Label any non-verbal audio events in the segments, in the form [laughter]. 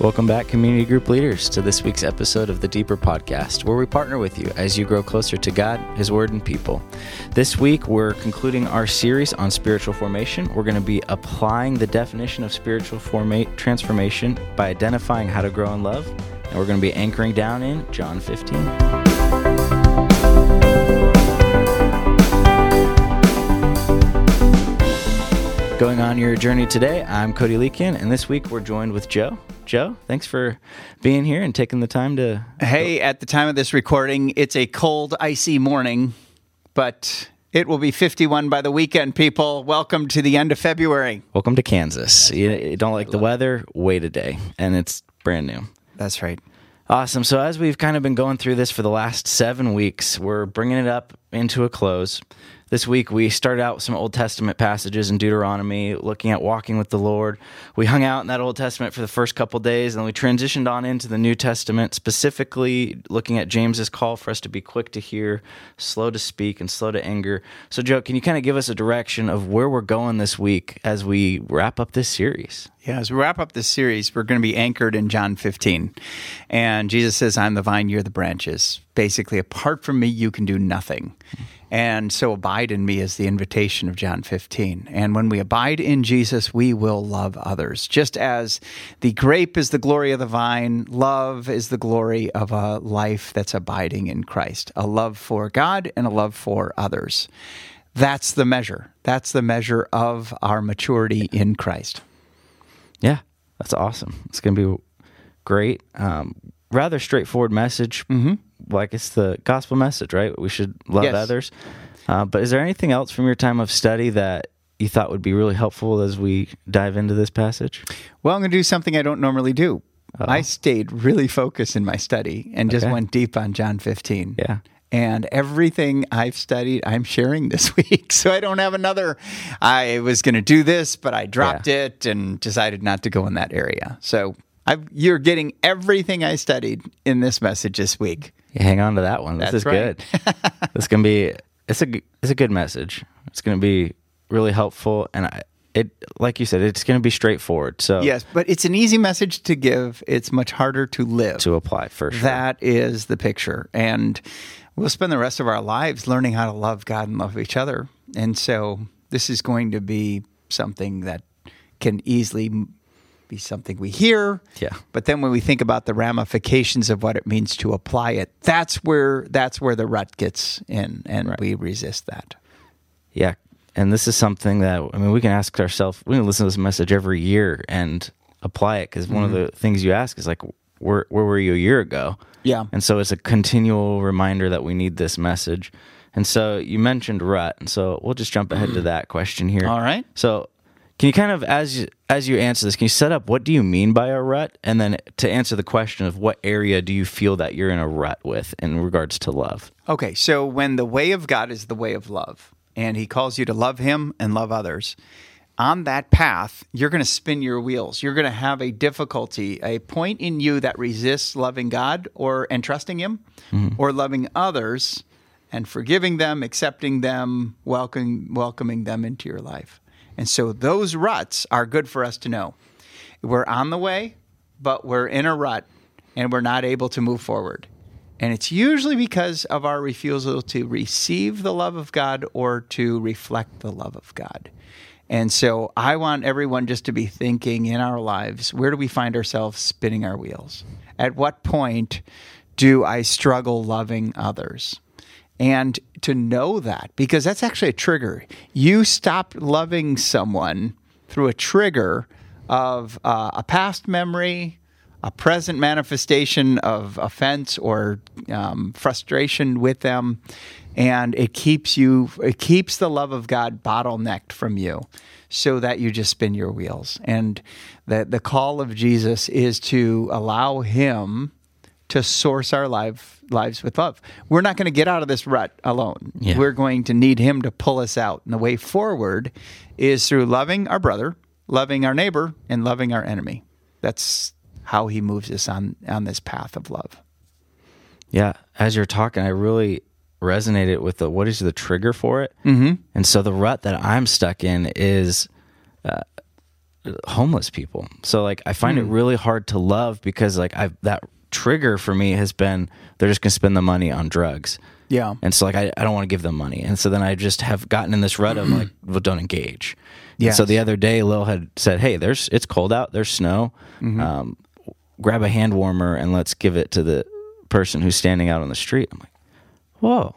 Welcome back, community group leaders, to this week's episode of the Deeper Podcast, where we partner with you as you grow closer to God, His Word, and people. This week, we're concluding our series on spiritual formation. We're going to be applying the definition of spiritual forma- transformation by identifying how to grow in love, and we're going to be anchoring down in John 15. Going on your journey today, I'm Cody Leakin, and this week we're joined with Joe. Joe, thanks for being here and taking the time to. Hey, at the time of this recording, it's a cold, icy morning, but it will be 51 by the weekend, people. Welcome to the end of February. Welcome to Kansas. You, you don't like the weather? Wait a day, and it's brand new. That's right. Awesome. So, as we've kind of been going through this for the last seven weeks, we're bringing it up into a close. This week, we started out with some Old Testament passages in Deuteronomy, looking at walking with the Lord. We hung out in that Old Testament for the first couple days, and then we transitioned on into the New Testament, specifically looking at James's call for us to be quick to hear, slow to speak, and slow to anger. So, Joe, can you kind of give us a direction of where we're going this week as we wrap up this series? Yeah, as we wrap up this series, we're going to be anchored in John 15. And Jesus says, I'm the vine, you're the branches. Basically, apart from me, you can do nothing. And so abide in me is the invitation of John 15. And when we abide in Jesus, we will love others. Just as the grape is the glory of the vine, love is the glory of a life that's abiding in Christ, a love for God and a love for others. That's the measure. That's the measure of our maturity in Christ. Yeah, that's awesome. It's going to be great. Um, rather straightforward message. Mm-hmm. Like it's the gospel message, right? We should love Yes. others. Uh, but is there anything else from your time of study that you thought would be really helpful as we dive into this passage? Well, I'm going to do something I don't normally do. I stayed really focused in my study and just Okay. went deep on John 15. Yeah. And everything I've studied, I'm sharing this [laughs] week. So I don't have another. I was going to do this, but I dropped it and decided not to go in that area. So I've, you're getting everything I studied in this message this week. Yeah, hang on to that one. This That's is right. good. [laughs] it's gonna be it's a it's a good message. It's gonna be really helpful, and I, it like you said, it's gonna be straightforward. So Yes, but it's an easy message to give. It's much harder to live. to apply for sure. That is the picture. And we'll spend the rest of our lives learning how to love God and love each other. And so this is going to be something that can easily be something we hear. Yeah. But then when we think about the ramifications of what it means to apply it, that's where that's where the rut gets in and we resist that. Yeah. And this is something that, I mean, we can ask ourselves, we can listen to this message every year and apply it because one of mm-hmm. the things you ask is like, where, where were you a year ago? Yeah. And so it's a continual reminder that we need this message. And so you mentioned rut. And so we'll just jump ahead to [clears throat] that question here. All right. So can you kind of, as you, as you answer this, can you set up what do you mean by a rut? And then to answer the question of what area do you feel that you're in a rut with in regards to love? Okay, so when the way of God is the way of love, and He calls you to love Him and love others, on that path, you're going to spin your wheels. You're going to have a difficulty, a point in you that resists loving God or and trusting Him, mm-hmm. or loving others and forgiving them, accepting them, welcoming welcoming them into your life. And so those ruts are good for us to know. We're on the way, but we're in a rut and we're not able to move forward. And it's usually because of our refusal to receive the love of God or to reflect the love of God. And so I want everyone just to be thinking in our lives where do we find ourselves spinning our wheels? At what point do I struggle loving others? And to know that, because that's actually a trigger. You stop loving someone through a trigger of uh, a past memory, a present manifestation of offense or um, frustration with them, and it keeps you, it keeps the love of God bottlenecked from you, so that you just spin your wheels. And the the call of Jesus is to allow Him to source our life, lives with love. We're not going to get out of this rut alone. Yeah. We're going to need Him to pull us out. And the way forward is through loving our brother, loving our neighbor, and loving our enemy. That's how He moves us on, on this path of love. Yeah, as you're talking, I really resonated with the what is the trigger for it, mm-hmm. and so the rut that I'm stuck in is uh, homeless people. So like I find it Hmm. really hard to love because like I that trigger for me has been they're just gonna spend the money on drugs. Yeah. And so like I, I don't want to give them money. And so then I just have gotten in this rut of like, [clears throat] well, don't engage. Yeah. So the other day Lil had said, Hey, there's it's cold out, there's snow. Mm-hmm. Um, grab a hand warmer and let's give it to the person who's standing out on the street. I'm like, Whoa.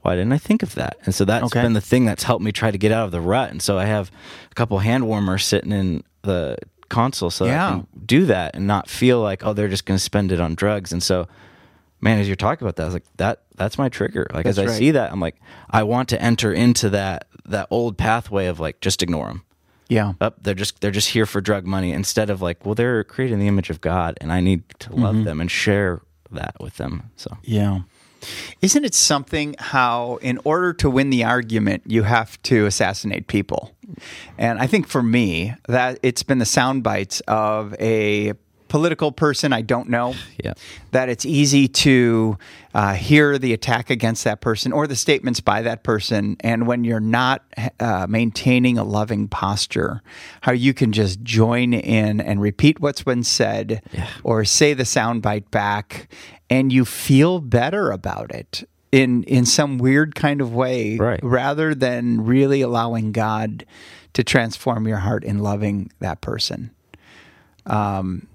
Why didn't I think of that? And so that's Okay. been the thing that's helped me try to get out of the rut. And so I have a couple hand warmers sitting in the console so that I Yeah. can do that and not feel like, oh, they're just going to spend it on drugs. And so, man, as you're talking about that, I was like, that that's my trigger. Like as That's I right. see that, I'm like, I want to enter into that that old pathway of like just ignore them. Yeah. Up, they're just they're just here for drug money instead of like, well, they're creating the image of God, and I need to love Mm-hmm. them and share that with them. So Yeah. Isn't it something how, in order to win the argument, you have to assassinate people? And I think for me, that it's been the sound bites of a political person I don't know. [sighs] Yeah. That it's easy to uh, hear the attack against that person or the statements by that person. And when you're not uh, maintaining a loving posture, how you can just join in and repeat what's been said or say the soundbite back and you feel better about it in in some weird kind of way Right. rather than really allowing God to transform your heart in loving that person. Um,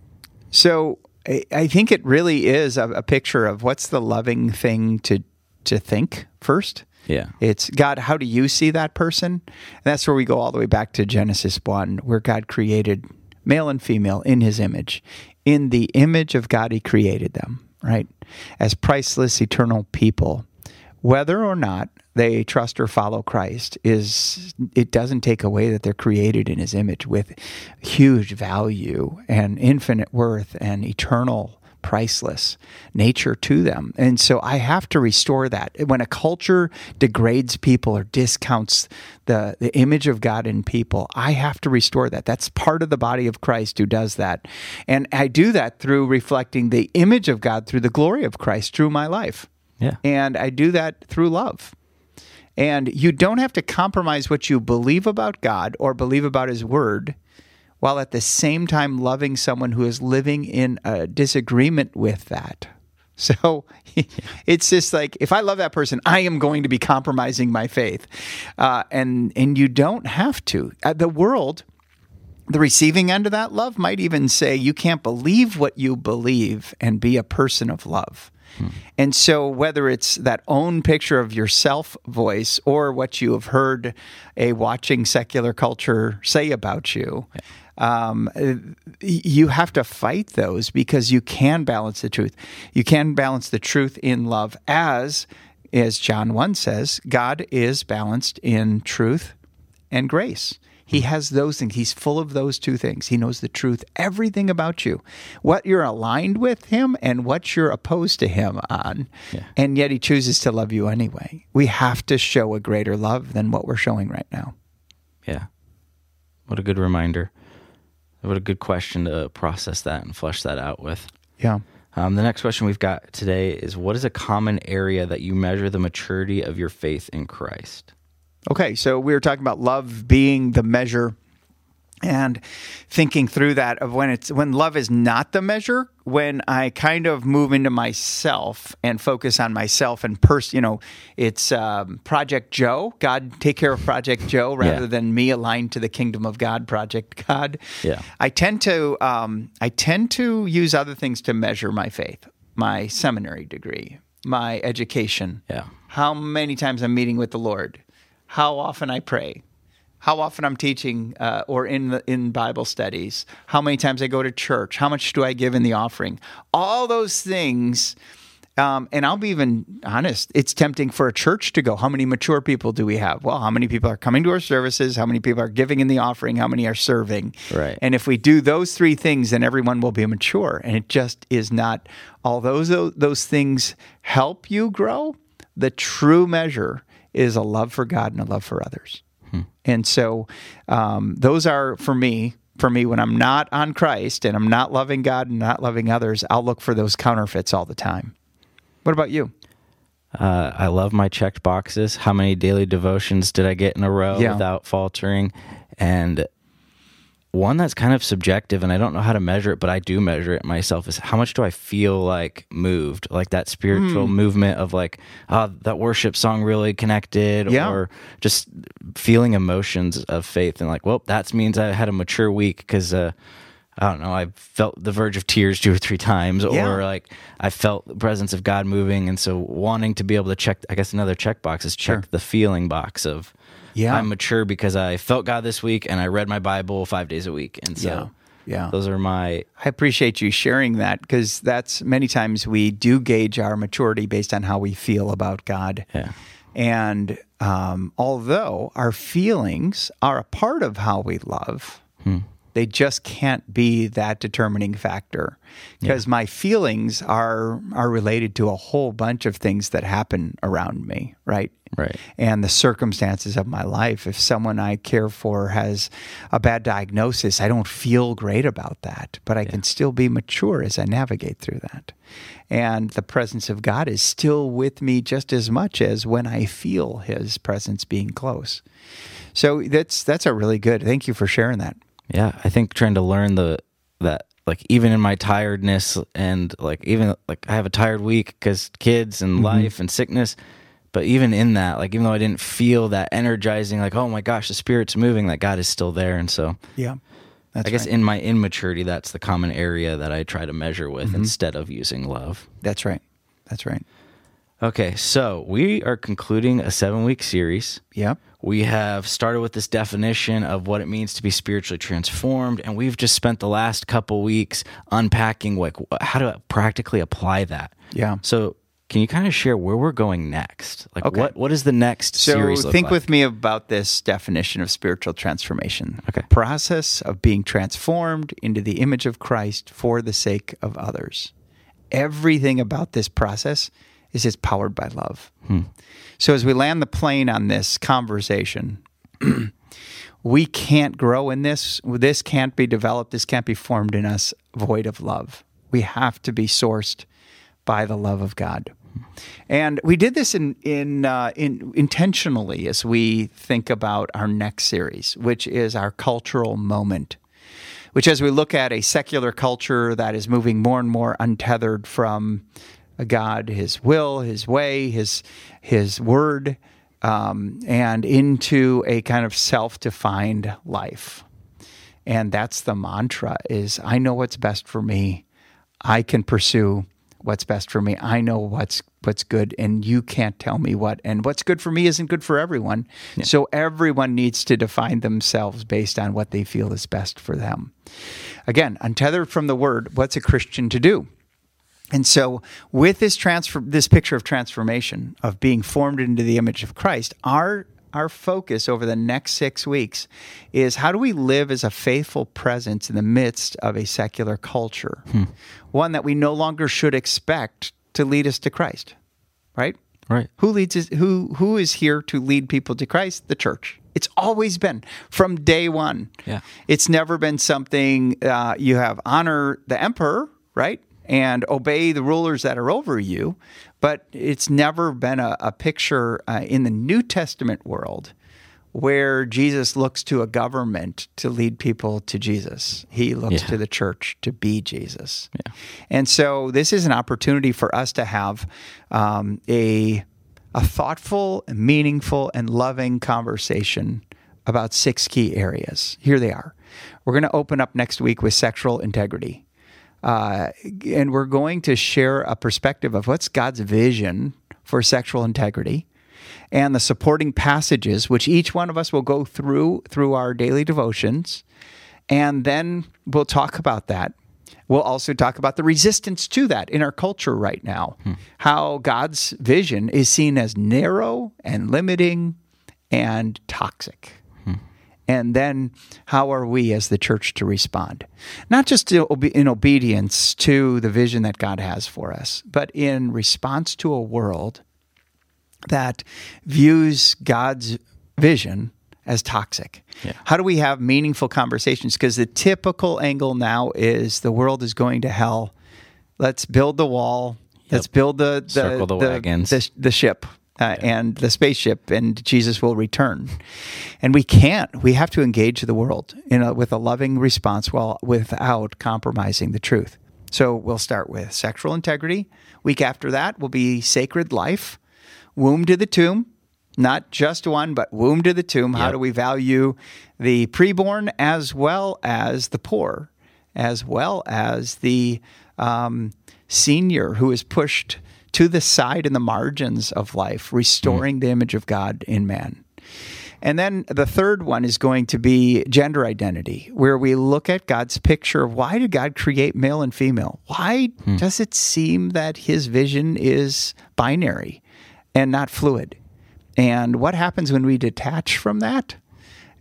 so I, I think it really is a, a picture of what's the loving thing to to think first. Yeah. It's God, how do you see that person? And that's where we go all the way back to Genesis 1, where God created male and female in his image. In the image of God, he created them, right? As priceless, eternal people. Whether or not they trust or follow Christ is it doesn't take away that they're created in his image with huge value and infinite worth and eternal priceless nature to them. And so I have to restore that. When a culture degrades people or discounts the, the image of God in people, I have to restore that. That's part of the body of Christ who does that. And I do that through reflecting the image of God through the glory of Christ through my life. Yeah. And I do that through love. And you don't have to compromise what you believe about God or believe about His Word while at the same time loving someone who is living in a disagreement with that. [laughs] So [laughs] it's just like if I love that person, I am going to be compromising my faith, uh, and and you don't have to. Uh, the world, the receiving end of that love, might even say you can't believe what you believe and be a person of love. And so, whether it's that own picture of yourself voice or what you have heard a watching secular culture say about you, um, you have to fight those because you can balance the truth. You can balance the truth in love, as as John one says, God is balanced in truth and grace. He has those things. He's full of those two things. He knows the truth, everything about you, what you're aligned with him and what you're opposed to him on. Yeah. And yet he chooses to love you anyway. We have to show a greater love than what we're showing right now. Yeah. What a good reminder. What a good question to process that and flesh that out with. Yeah. Um, the next question we've got today is What is a common area that you measure the maturity of your faith in Christ? Okay, so we were talking about love being the measure and thinking through that of when it's when love is not the measure when i kind of move into myself and focus on myself and person you know it's um, project joe god take care of project joe rather Yeah. than me aligned to the kingdom of god project god Yeah. i tend to um, i tend to use other things to measure my faith my seminary degree my education Yeah. how many times I'm meeting with the Lord, how often I pray, how often I'm teaching uh, or in the, in Bible studies, how many times I go to church, how much do I give in the offering, all those things. Um, and I'll be even honest, it's tempting for a church to go, how many mature people do we have? Well, how many people are coming to our services? How many people are giving in the offering? How many are serving? Right. And if we do those three things, then everyone will be mature. And it just is not, although those, those things help you grow, the true measure is a love for God and a love for others. And so um, those are, for me, for me, when I'm not on Christ and I'm not loving God and not loving others, I'll look for those counterfeits all the time. What about you? Uh, I love my checked boxes. How many daily devotions did I get in a row Yeah. without faltering? And one that's kind of subjective and I don't know how to measure it, but I do measure it myself is how much do I feel like moved? Like that spiritual Hmm. movement of like, oh, that worship song really connected Yeah. or just feeling emotions of faith and like, well, that means I had a mature week because, uh, I don't know. I felt the verge of tears two or three times, Yeah. or like I felt the presence of God moving, and so wanting to be able to check. I guess another check box is check Sure. the feeling box of Yeah. I'm mature because I felt God this week and I read my Bible five days a week. And so Yeah. Yeah. those are my I appreciate you sharing that because that's many times we do gauge our maturity based on how we feel about God. Yeah. And um, although our feelings are a part of how we love, they just can't be that determining factor because my feelings are are related to a whole bunch of things that happen around me, right? Right. and the circumstances of my life. If someone I care for has a bad diagnosis, I don't feel great about that, but I can still be mature as I navigate through that. And the presence of God is still with me just as much as when I feel his presence being close. So that's that's a really good. Thank you for sharing that. Yeah, I think trying to learn the that like even in my tiredness and like even like I have a tired week because kids and mm-hmm. life and sickness, but even in that, like even though I didn't feel that energizing, like oh my gosh, the spirit's moving, that God is still there, and so Yeah. That's I guess right. in my immaturity, that's the common area that I try to measure with mm-hmm. instead of using love. that's right. That's right. Okay, so we are concluding a seven week series. Yeah. We have started with this definition of what it means to be spiritually transformed, and we've just spent the last couple weeks unpacking like how to practically apply that. Yeah. So, can you kind of share where we're going next? Like, Okay. what what is the next So series? think like? with me about this definition of spiritual transformation. Okay. Process of being transformed into the image of Christ for the sake of others. Everything about this process is it's powered by love. So as we land the plane on this conversation, [clears throat] we can't grow in this. This can't be developed. This can't be formed in us void of love. We have to be sourced by the love of God. And we did this in in, uh, in intentionally as we think about our next series, which is our cultural moment. Which, as we look at a secular culture that is moving more and more untethered from God, His will, His way, His His word, um, and into a kind of self-defined life. And that's the mantra: is I know what's best for me. I can pursue what's best for me. I know what's what's good and you can't tell me what and what's good for me isn't good for everyone. So everyone needs to define themselves based on what they feel is best for them. Again, untethered from the word, what's a Christian to do? And so, with this transfer, this picture of transformation of being formed into the image of Christ, our our focus over the next six weeks is how do we live as a faithful presence in the midst of a secular culture, one that we no longer should expect to lead us to Christ, right? Right. Who leads us, who who is here to lead people to Christ? The church. It's always been from day one. Yeah. It's never been something uh, you have honor the emperor, right? And obey the rulers that are over you. But it's never been a, a picture uh, in the New Testament world where Jesus looks to a government to lead people to Jesus. He looks Yeah. to the church to be Jesus. And so this is an opportunity for us to have um, a a thoughtful, meaningful, and loving conversation about six key areas. Here they are. We're going to open up next week with sexual integrity. Uh, and we're going to share a perspective of what's God's vision for sexual integrity and the supporting passages, which each one of us will go through through our daily devotions. And then we'll talk about that. We'll also talk about the resistance to that in our culture right now. How God's vision is seen as narrow and limiting and toxic. And then how are we as the church to respond? Not just in obedience to the vision that God has for us, but in response to a world that views God's vision as toxic. Yeah. How do we have meaningful conversations? Because the typical angle now is the world is going to hell. Let's build the wall. Let's build the, the Circle the wagons. the, the ship uh, and the spaceship, and Jesus will return. And we can't. We have to engage the world in a, with a loving response while without compromising the truth. So we'll start with sexual integrity. Week after that will be sacred life, womb to the tomb, not just one, but womb to the tomb. How do we value the preborn as well as the poor, as well as the um, senior who is pushed to the side in the margins of life, restoring mm. the image of God in man? And then the third one is going to be gender identity, where we look at God's picture of why did God create male and female? Why hmm. does it seem that his vision is binary and not fluid? And what happens when we detach from that?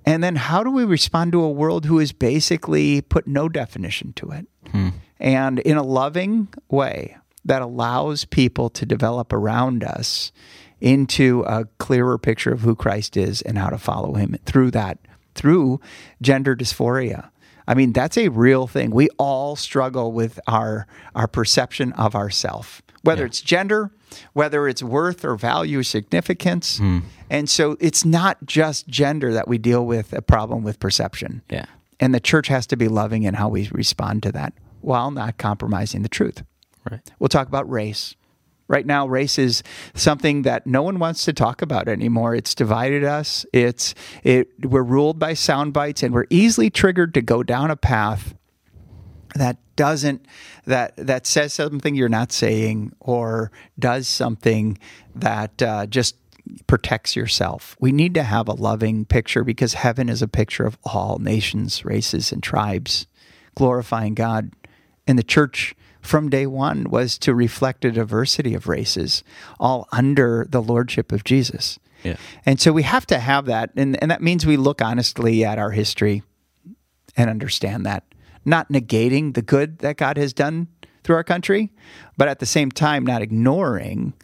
And then how do we respond to a world who has basically put no definition to it? Hmm. And in a loving way that allows people to develop around us into a clearer picture of who Christ is and how to follow him through that, through gender dysphoria. I mean, that's a real thing. We all struggle with our our perception of ourself, whether it's gender, whether it's worth or value, significance. Hmm. And so it's not just gender that we deal with a problem with perception. Yeah. And the church has to be loving in how we respond to that while not compromising the truth. Right. We'll talk about race. Right now, race is something that no one wants to talk about anymore. It's divided us. It's it. We're ruled by sound bites, and we're easily triggered to go down a path that doesn't that that says something you're not saying or does something that uh, just protects yourself. We need to have a loving picture because heaven is a picture of all nations, races, and tribes, glorifying God. And the church from day one was to reflect a diversity of races, all under the lordship of Jesus. Yeah. And so we have to have that. And, and that means we look honestly at our history and understand that. Not negating the good that God has done through our country, but at the same time, not ignoring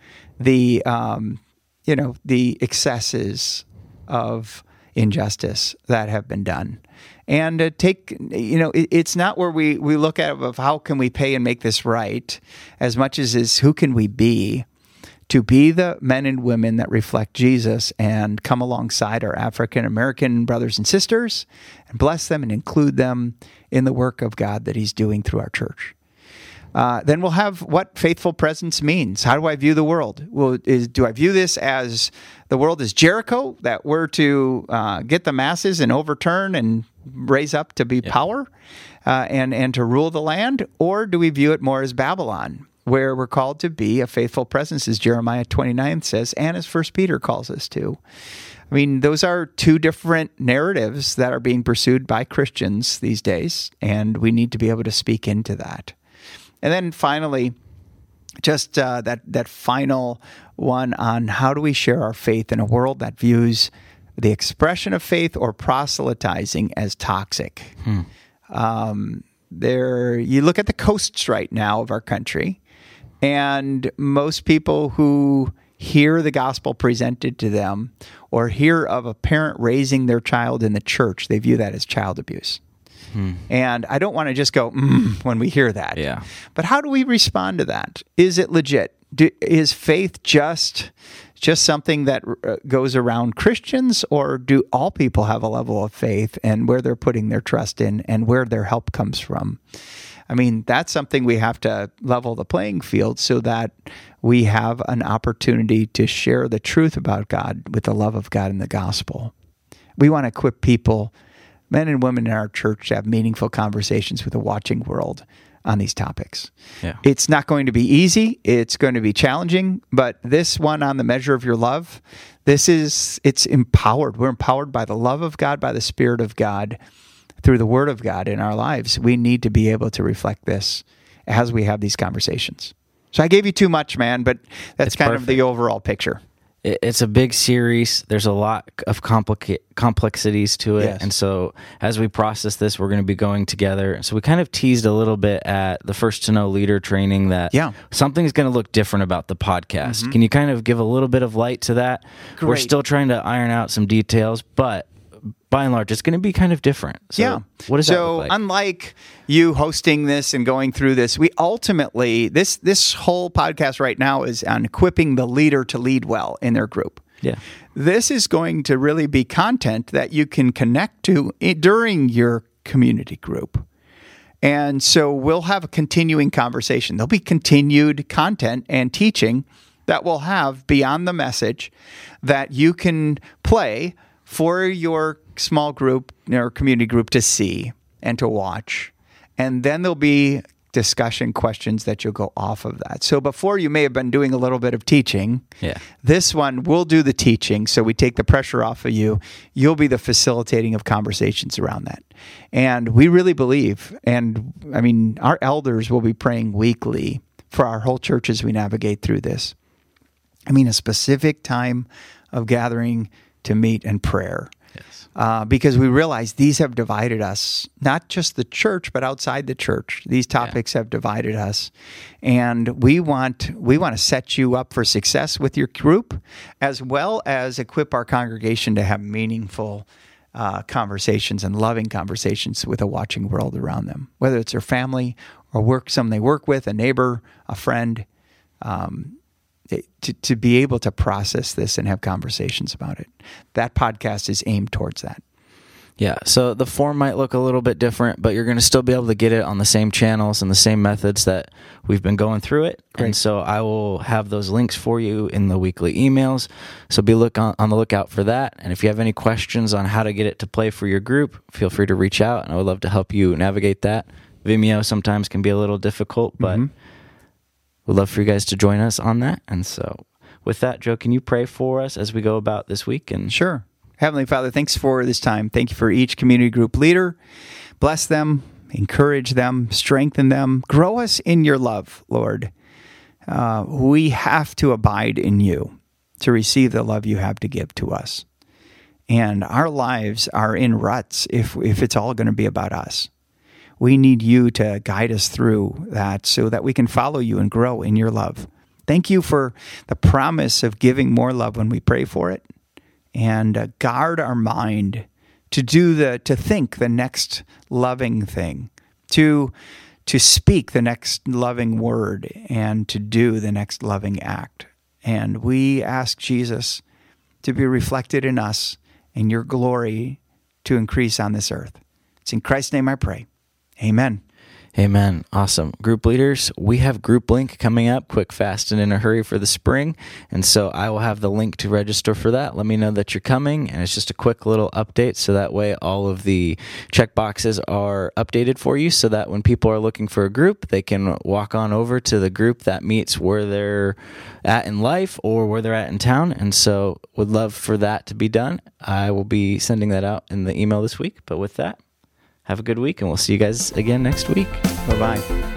the, um, you know, the excesses of injustice that have been done. And uh, take, you know, it, it's not where we, we look at of how can we pay and make this right as much as is who can we be to be the men and women that reflect Jesus and come alongside our African American brothers and sisters and bless them and include them in the work of God that He's doing through our church. Uh, then we'll have what faithful presence means. How do I view the world? Well, is, do I view this as the world is Jericho that we're to uh, get the masses and overturn and raise up to be power uh, and and to rule the land, or do we view it more as Babylon, where we're called to be a faithful presence, as Jeremiah 29 says, and as First Peter calls us to? I mean, those are two different narratives that are being pursued by Christians these days, and we need to be able to speak into that. And then finally, just uh, that that final one on how do we share our faith in a world that views the expression of faith or proselytizing as toxic. Um, there, you look at the coasts right now of our country, and most people who hear the gospel presented to them or hear of a parent raising their child in the church, they view that as child abuse. And I don't want to just go mm, when we hear that. Yeah. But how do we respond to that? Is it legit? Do, is faith just just something that uh, goes around Christians, or do all people have a level of faith and where they're putting their trust in and where their help comes from? I mean, that's something we have to level the playing field so that we have an opportunity to share the truth about God with the love of God in the gospel. We want to equip people, men and women in our church, to have meaningful conversations with a watching world on these topics. Yeah. It's not going to be easy. It's going to be challenging, but this one on the measure of your love, this is it's empowered. We're empowered by the love of God, by the spirit of God through the word of God in our lives. We need to be able to reflect this as we have these conversations. So I gave you too much, man, but that's It's kind of the overall picture. It- It's a big series. There's a lot of complica- complexities to it. Yes. And so as we process this, we're going to be going together. So we kind of teased a little bit at the first to know leader training that Yeah. Mm-hmm. something's going to look different about the podcast. Can you kind of give a little bit of light to that? We're still trying to iron out some details, but by and large, it's going to be kind of different. So yeah. What does so like? unlike you hosting this and going through this, we ultimately this this whole podcast right now is on equipping the leader to lead well in their group. yeah. This is going to really be content that you can connect to during your community group. And so we'll have a continuing conversation. There'll be continued content and teaching that we'll have beyond the message that you can play for your small group or community group to see and to watch. And then there'll be discussion questions that you'll go off of that. So before you may have been doing a little bit of teaching. Yeah. This one we'll do the teaching, so we take the pressure off of you. You'll be the facilitating of conversations around that. And we really believe, and I mean, our elders will be praying weekly for our whole church as we navigate through this. I mean, a specific time of gathering to meet and prayer. Yes. Uh, because we realize these have divided us, not just the church, but outside the church. These topics have divided us, and we want we want to set you up for success with your group, as well as equip our congregation to have meaningful uh, conversations and loving conversations with a watching world around them, whether it's their family or work, someone they work with, a neighbor, a friend. Um, to, to be able to process this and have conversations about it. That podcast is aimed towards that. Yeah, so the form might look a little bit different, but you're going to still be able to get it on the same channels and the same methods that we've been going through it. And so I will have those links for you in the weekly emails. So be look on, on the lookout for that. And if you have any questions on how to get it to play for your group, feel free to reach out, and I would love to help you navigate that. Vimeo sometimes can be a little difficult, but Mhm. We'd love for you guys to join us on that. And so, with that, Joe, can you pray for us as we go about this week? And Sure. Heavenly Father, thanks for this time. Thank you for each community group leader. Bless them, encourage them, strengthen them, grow us in your love, Lord. Uh, we have to abide in you to receive the love you have to give to us. And our lives are in ruts if, if it's all going to be about us. We need you to guide us through that so that we can follow you and grow in your love. Thank you for the promise of giving more love when we pray for it. And uh, guard our mind to do the to think the next loving thing to to speak the next loving word and to do the next loving act. And we ask Jesus to be reflected in us and your glory to increase on this earth. It's in Christ's name I pray amen Amen. Awesome. Group leaders, we have Group Link coming up quick, fast, and in a hurry for the spring. And so I will have the link to register for that. Let me know that you're coming. And it's just a quick little update. So that way all of the check boxes are updated for you so that when people are looking for a group, they can walk on over to the group that meets where they're at in life or where they're at in town. And so would love for that to be done. I will be sending that out in the email this week. But with that, have a good week, and we'll see you guys again next week. bye bye